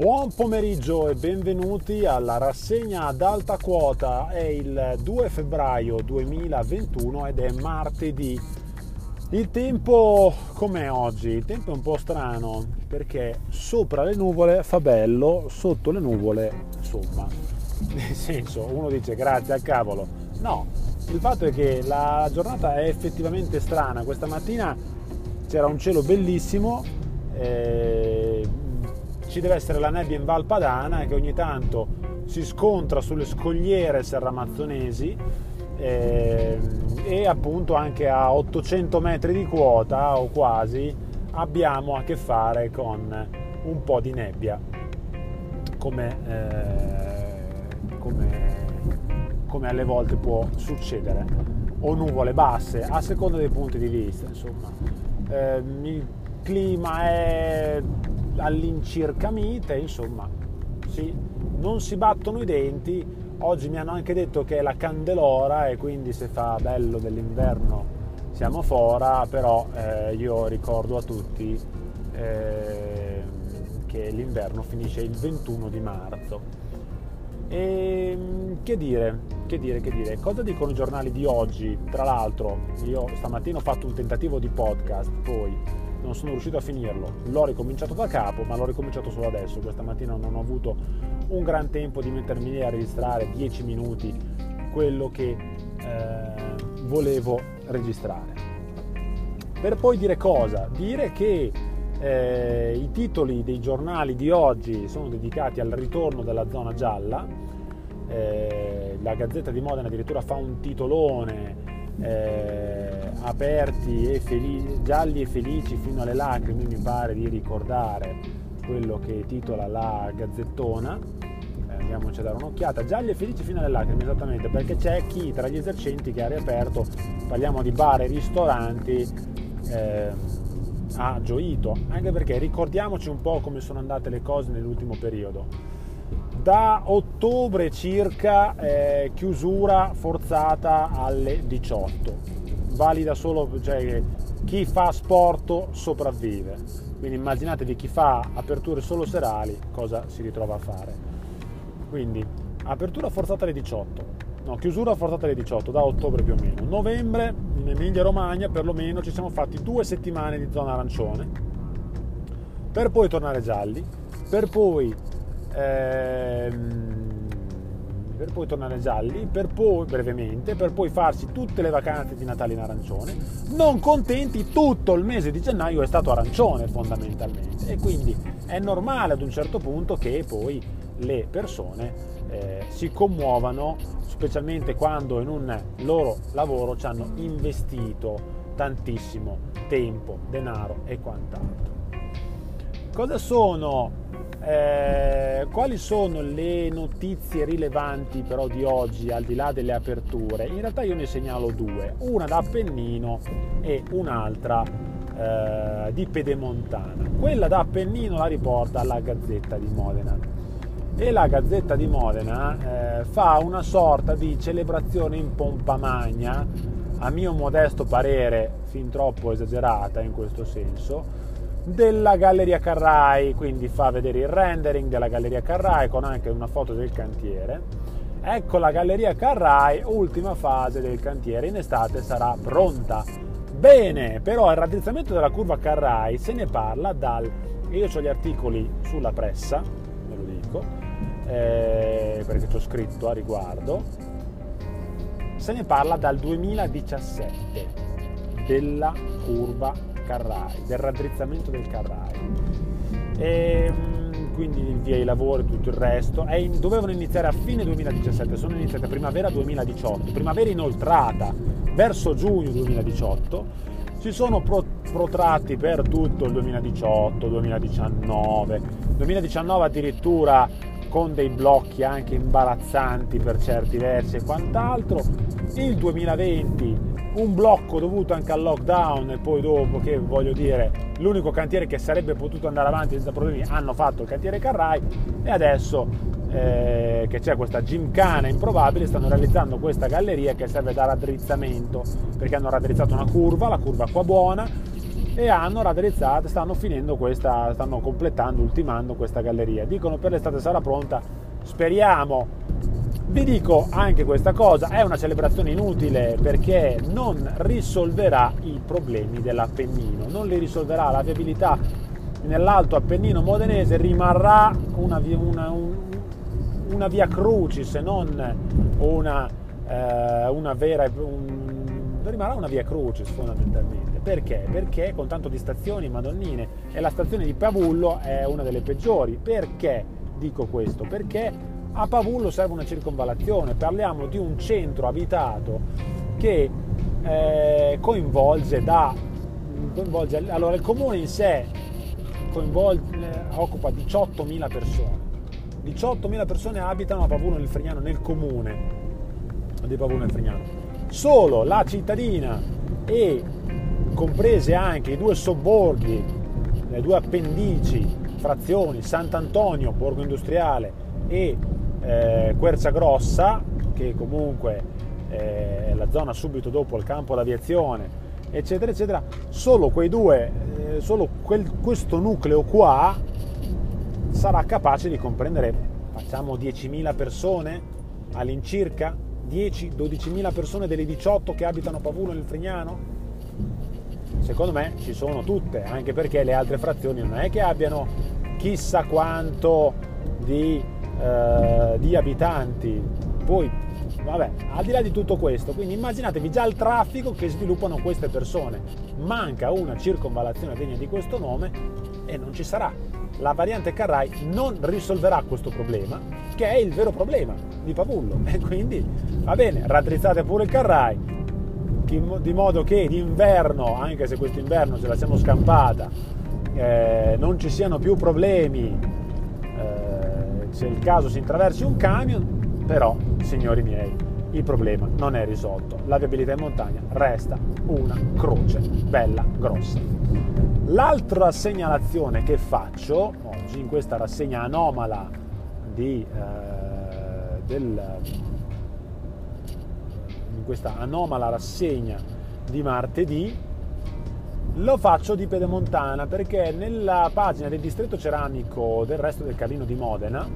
Buon pomeriggio e benvenuti alla rassegna ad alta quota. È il 2 febbraio 2021 ed è martedì. Il tempo com'è oggi? Il tempo è un po' strano perché sopra le nuvole fa bello, sotto le nuvole insomma. Nel senso, uno dice grazie al cavolo. No, il fatto è che la giornata è effettivamente strana. Questa mattina c'era un cielo bellissimo. Eh, ci deve essere la nebbia in Val Padana che ogni tanto si scontra sulle scogliere serramazzonesi eh, e appunto anche a 800 metri di quota o quasi abbiamo a che fare con un po' di nebbia come, eh, come, come alle volte può succedere. O nuvole basse a seconda dei punti di vista insomma. Eh, il clima è all'incirca mite, insomma, sì, non si battono i denti. Oggi mi hanno anche detto che è la candelora e quindi se fa bello dell'inverno siamo fuori, però eh, io ricordo a tutti eh, che l'inverno finisce il 21 di marzo. E che dire, che dire, che dire, cosa dicono i giornali di oggi? Tra l'altro, io stamattina ho fatto un tentativo di podcast, poi non sono riuscito a finirlo, l'ho ricominciato da capo, ma l'ho ricominciato solo adesso. Questa mattina non ho avuto un gran tempo di mettermi lì a registrare 10 minuti quello che eh, volevo registrare. Per poi dire cosa? Dire che eh, i titoli dei giornali di oggi sono dedicati al ritorno della zona gialla. Eh, la Gazzetta di Modena addirittura fa un titolone eh, aperti e felici, gialli e felici fino alle lacrime, mi pare di ricordare quello che titola la Gazzettona. Eh, andiamoci a dare un'occhiata. Gialli e felici fino alle lacrime, esattamente, perché c'è chi tra gli esercenti che ha riaperto, parliamo di bar e ristoranti, eh, ha gioito, anche perché ricordiamoci un po' come sono andate le cose nell'ultimo periodo da ottobre circa eh, chiusura forzata alle 18 valida solo cioè, chi fa sport sopravvive. Quindi immaginatevi chi fa aperture solo serali cosa si ritrova a fare. Quindi apertura forzata alle 18 no chiusura forzata alle 18 da ottobre più o meno. Novembre in Emilia Romagna perlomeno ci siamo fatti due settimane di zona arancione. Per poi tornare gialli. Per poi ehm, per poi tornare gialli, per poi, brevemente, per poi farsi tutte le vacanze di Natale in arancione. Non contenti, tutto il mese di gennaio è stato arancione fondamentalmente e quindi è normale ad un certo punto che poi le persone eh, si commuovano, specialmente quando in un loro lavoro ci hanno investito tantissimo tempo, denaro e quant'altro. Cosa sono eh, quali sono le notizie rilevanti però di oggi al di là delle aperture? In realtà io ne segnalo due, una da Appennino e un'altra eh, di Pedemontana. Quella da Appennino la riporta la Gazzetta di Modena e la Gazzetta di Modena eh, fa una sorta di celebrazione in pompa magna, a mio modesto parere fin troppo esagerata in questo senso, della Galleria Carrai, quindi fa vedere il rendering della Galleria Carrai con anche una foto del cantiere. Ecco la Galleria Carrai, ultima fase del cantiere, in estate sarà pronta. Bene, però il raddrizzamento della curva Carrai se ne parla dal... Io ho gli articoli sulla pressa, ve lo dico, eh, perché ci ho scritto a riguardo, se ne parla dal 2017 della curva Carrai, del raddrizzamento del Carrai. E, ehm, quindi via i lavori, tutto il resto. In, dovevano iniziare a fine 2017, sono iniziate a primavera 2018, primavera inoltrata verso giugno 2018. Si sono pro, protratti per tutto il 2018, 2019, 2019 addirittura con dei blocchi anche imbarazzanti per certi versi e quant'altro. Il 2020 un blocco dovuto anche al lockdown e poi dopo che voglio dire l'unico cantiere che sarebbe potuto andare avanti senza problemi hanno fatto il cantiere Carrai e adesso eh, che c'è questa gymkhana improbabile stanno realizzando questa galleria che serve da raddrizzamento perché hanno raddrizzato una curva, la curva qua buona e hanno raddrizzato, stanno finendo questa, stanno completando, ultimando questa galleria. Dicono per l'estate sarà pronta, speriamo. Vi dico anche questa cosa, è una celebrazione inutile perché non risolverà i problemi dell'Appennino, non li risolverà la viabilità nell'alto Appennino modenese rimarrà una, una, una via crucis, se non una, eh, una vera... Un, rimarrà una via crucis fondamentalmente. Perché? Perché con tanto di stazioni madonnine e la stazione di Pavullo è una delle peggiori. Perché dico questo? Perché a Pavullo serve una circonvallazione, parliamo di un centro abitato che eh, coinvolge da coinvolge, allora il comune in sé coinvolge, occupa 18.000 persone 18.000 persone abitano a Pavullo nel Frignano nel comune di Pavullo nel Frignano solo la cittadina e comprese anche i due sobborghi le due appendici frazioni Sant'Antonio borgo industriale e eh, Quercia Grossa, che comunque eh, è la zona subito dopo il campo d'aviazione, eccetera, eccetera, solo quei due, eh, solo quel, questo nucleo qua sarà capace di comprendere, facciamo 10.000 persone all'incirca, 10-12.000 persone delle 18 che abitano Pavulo nel Frignano? Secondo me ci sono tutte, anche perché le altre frazioni non è che abbiano chissà quanto di eh, di abitanti. Poi, vabbè, al di là di tutto questo, quindi immaginatevi già il traffico che sviluppano queste persone. Manca una circonvallazione degna di questo nome e non ci sarà. La variante Carrai non risolverà questo problema, che è il vero problema di Pavullo. E quindi va bene, raddrizzate pure il Carrai, di modo che d'inverno, anche se quest'inverno ce la siamo scampata, eh, non ci siano più problemi se il caso si intraversi un camion, però, signori miei, il problema non è risolto. La viabilità in montagna resta una croce bella grossa. L'altra segnalazione che faccio oggi in questa rassegna anomala di, eh, del, in questa anomala rassegna di martedì lo faccio di pedemontana perché nella pagina del distretto ceramico del resto del Carlino di Modena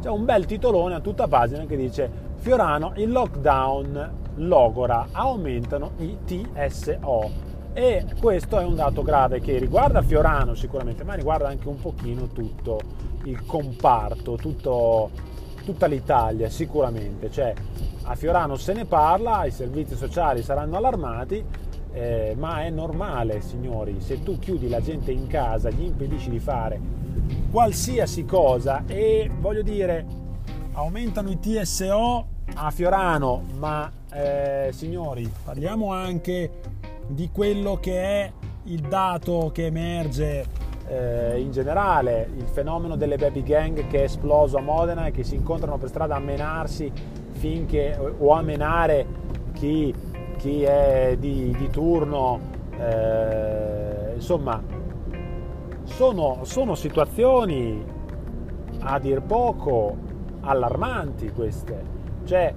c'è un bel titolone a tutta pagina che dice Fiorano, il lockdown logora, aumentano i TSO. E questo è un dato grave che riguarda Fiorano sicuramente, ma riguarda anche un pochino tutto il comparto, tutto, tutta l'Italia sicuramente. Cioè, a Fiorano se ne parla, i servizi sociali saranno allarmati, eh, ma è normale, signori, se tu chiudi la gente in casa, gli impedisci di fare qualsiasi cosa e voglio dire, aumentano i TSO a Fiorano, ma eh, signori, parliamo anche di quello che è il dato che emerge eh, in generale, il fenomeno delle baby gang che è esploso a Modena e che si incontrano per strada a menarsi finché, o a menare chi chi è di, di turno, eh, insomma, sono, sono situazioni a dir poco allarmanti queste. Cioè,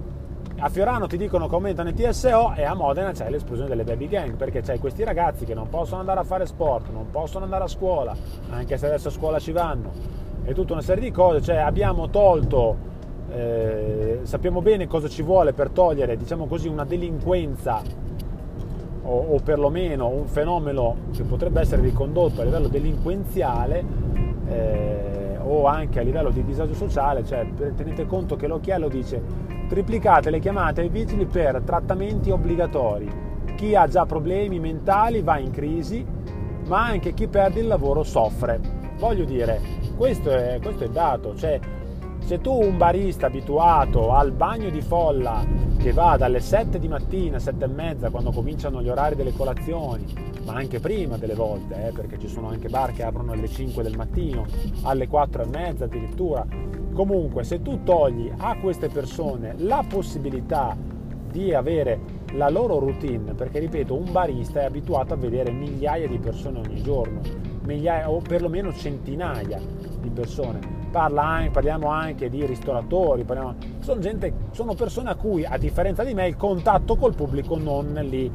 a Fiorano ti dicono che aumentano i TSO e a Modena c'è l'esplosione delle baby gang perché c'hai questi ragazzi che non possono andare a fare sport, non possono andare a scuola, anche se adesso a scuola ci vanno, e tutta una serie di cose. Cioè, abbiamo tolto eh, sappiamo bene cosa ci vuole per togliere, diciamo così, una delinquenza o, o perlomeno un fenomeno che potrebbe essere ricondotto a livello delinquenziale eh, o anche a livello di disagio sociale, cioè tenete conto che l'occhiello dice triplicate le chiamate ai vigili per trattamenti obbligatori. Chi ha già problemi mentali va in crisi, ma anche chi perde il lavoro soffre. Voglio dire, questo è, questo è dato, cioè se tu un barista abituato al bagno di folla che va dalle 7 di mattina, 7 e mezza, quando cominciano gli orari delle colazioni, ma anche prima delle volte, eh, perché ci sono anche bar che aprono alle 5 del mattino, alle 4 e mezza addirittura. Comunque, se tu togli a queste persone la possibilità di avere la loro routine, perché ripeto, un barista è abituato a vedere migliaia di persone ogni giorno, migliaia o perlomeno centinaia di persone anche, parliamo anche di ristoratori, parliamo, sono, gente, sono, persone a cui, a differenza di me, il contatto col pubblico non li,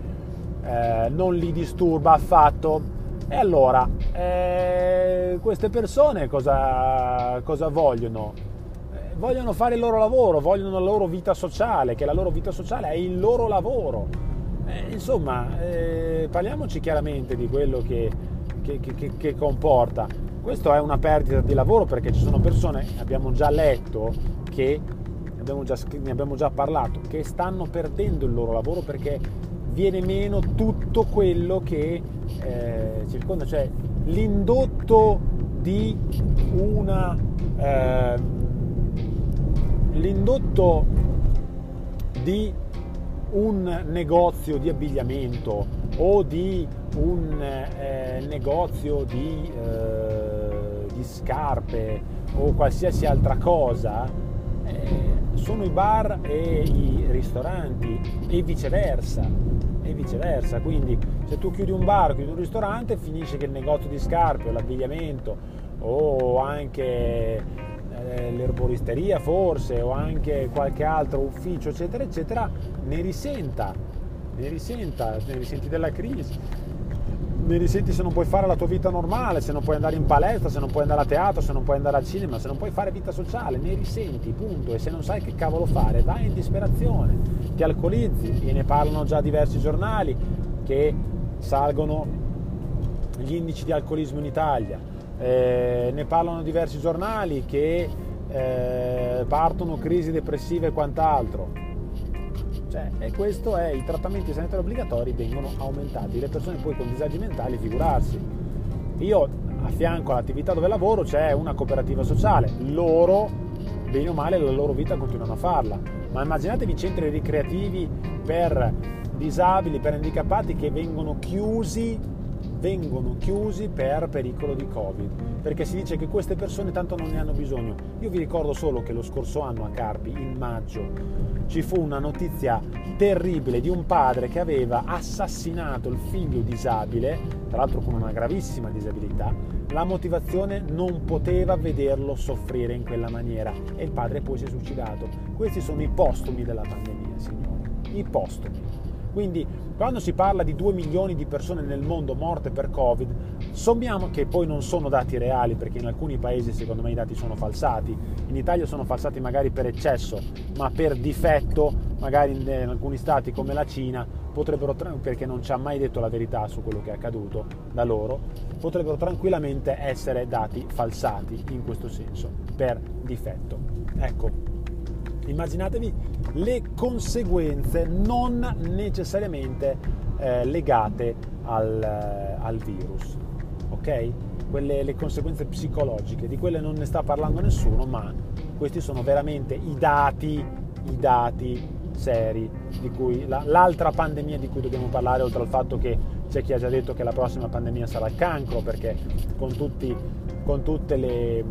eh, non li disturba affatto. E allora, eh, queste persone cosa, cosa vogliono? Eh, vogliono fare il loro lavoro, vogliono la loro vita sociale, che la loro vita sociale è il loro lavoro. Eh, insomma, eh, parliamoci chiaramente di quello che, che, che, che comporta. Questo è una perdita di lavoro perché ci sono persone, abbiamo già letto, che abbiamo già, ne abbiamo già parlato, che stanno perdendo il loro lavoro perché viene meno tutto quello che eh, circonda, cioè l'indotto di una eh, l'indotto di un negozio di abbigliamento o di un eh, negozio di, eh, di, scarpe o qualsiasi altra cosa eh, sono i bar e i ristoranti e viceversa e viceversa. Quindi se tu chiudi un bar chiudi un ristorante finisce che il negozio di scarpe o l'abbigliamento o anche eh, l'erboristeria forse o anche qualche altro ufficio eccetera eccetera ne risenta ne risenta ne risenti della crisi ne risenti se non puoi fare la tua vita normale, se non puoi andare in palestra, se non puoi andare a teatro, se non puoi andare al cinema, se non puoi fare vita sociale, ne risenti, punto. E se non sai che cavolo fare, vai in disperazione, ti alcolizzi, e ne parlano già diversi giornali che salgono gli indici di alcolismo in Italia, eh, ne parlano diversi giornali che eh, partono crisi depressive e quant'altro cioè, e questo è, i trattamenti sanitari obbligatori vengono aumentati, le persone poi con disagi mentali figurarsi. Io a fianco all'attività dove lavoro c'è una cooperativa sociale, loro, bene o male, la loro vita continuano a farla, ma immaginatevi centri ricreativi per disabili, per handicappati che vengono chiusi vengono chiusi per pericolo di Covid, perché si dice che queste persone tanto non ne hanno bisogno. Io vi ricordo solo che lo scorso anno a Carpi, in maggio, ci fu una notizia terribile di un padre che aveva assassinato il figlio disabile, tra l'altro con una gravissima disabilità, la motivazione non poteva vederlo soffrire in quella maniera e il padre poi si è suicidato. Questi sono i postumi della pandemia, signori, i postumi. Quindi quando si parla di 2 milioni di persone nel mondo morte per Covid, sommiamo che poi non sono dati reali perché in alcuni paesi secondo me i dati sono falsati, in Italia sono falsati magari per eccesso, ma per difetto magari in, in alcuni stati come la Cina potrebbero, perché non ci ha mai detto la verità su quello che è accaduto da loro, potrebbero tranquillamente essere dati falsati in questo senso, per difetto. Ecco, immaginatevi le conseguenze non necessariamente eh, legate al, eh, al, virus, ok? Quelle, le conseguenze psicologiche, di quelle non ne sta parlando nessuno, ma questi sono veramente i dati, i dati seri di cui la, l'altra pandemia di cui dobbiamo parlare, oltre al fatto che c'è chi ha già detto che la prossima pandemia sarà il cancro, perché con, tutti, con tutte le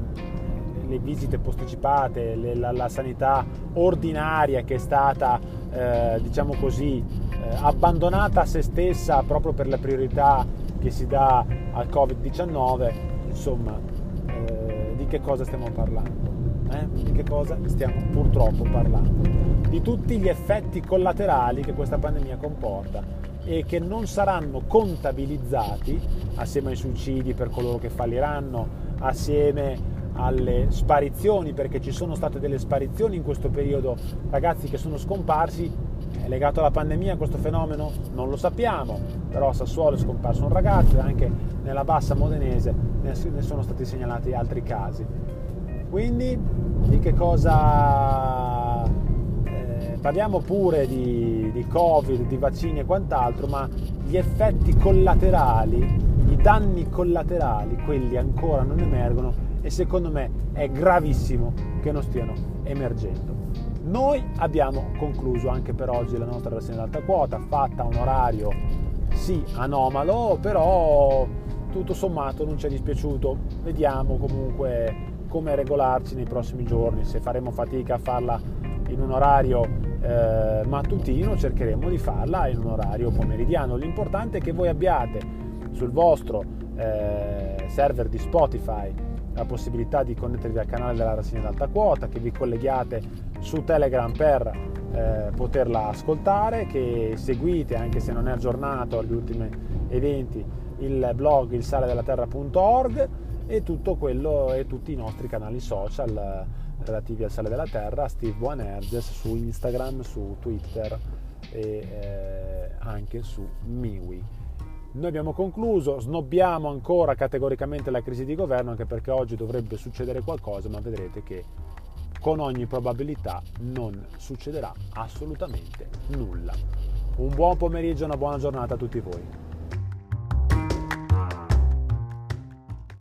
le visite posticipate, le, la, la, sanità ordinaria che è stata, eh, diciamo così, eh, abbandonata a se stessa proprio per la priorità che si dà al Covid-19, insomma, eh, di che cosa stiamo parlando? Eh? Di che cosa stiamo purtroppo parlando? Di tutti gli effetti collaterali che questa pandemia comporta e che non saranno contabilizzati assieme ai suicidi per coloro che falliranno, assieme alle sparizioni, perché ci sono state delle sparizioni in questo periodo, ragazzi che sono scomparsi, è legato alla pandemia questo fenomeno? Non lo sappiamo, però a Sassuolo è scomparso un ragazzo e anche nella bassa modenese ne sono stati segnalati altri casi. Quindi di che cosa eh, parliamo pure di, di Covid, di vaccini e quant'altro, ma gli effetti collaterali, i danni collaterali, quelli ancora non emergono e secondo me è gravissimo che non stiano emergendo. Noi abbiamo concluso anche per oggi la nostra rassegna d'alta quota, fatta a un orario sì anomalo, però tutto sommato non ci è dispiaciuto. Vediamo comunque come regolarci nei prossimi giorni, se faremo fatica a farla in un orario eh, mattutino, cercheremo di farla in un orario pomeridiano. L'importante è che voi abbiate sul vostro eh, server di Spotify la possibilità di connettervi al canale della rassegna d'alta quota, che vi colleghiate su Telegram per eh, poterla ascoltare, che seguite anche se non è aggiornato agli ultimi eventi il blog il sale della terra.org e tutto quello e tutti i nostri canali social relativi al sale della terra, Steve Buonerges su Instagram, su Twitter e eh, anche su Miwi. Noi abbiamo concluso, snobbiamo ancora categoricamente la crisi di governo anche perché oggi dovrebbe succedere qualcosa, ma vedrete che con ogni probabilità non succederà assolutamente nulla. Un buon pomeriggio e una buona giornata a tutti voi.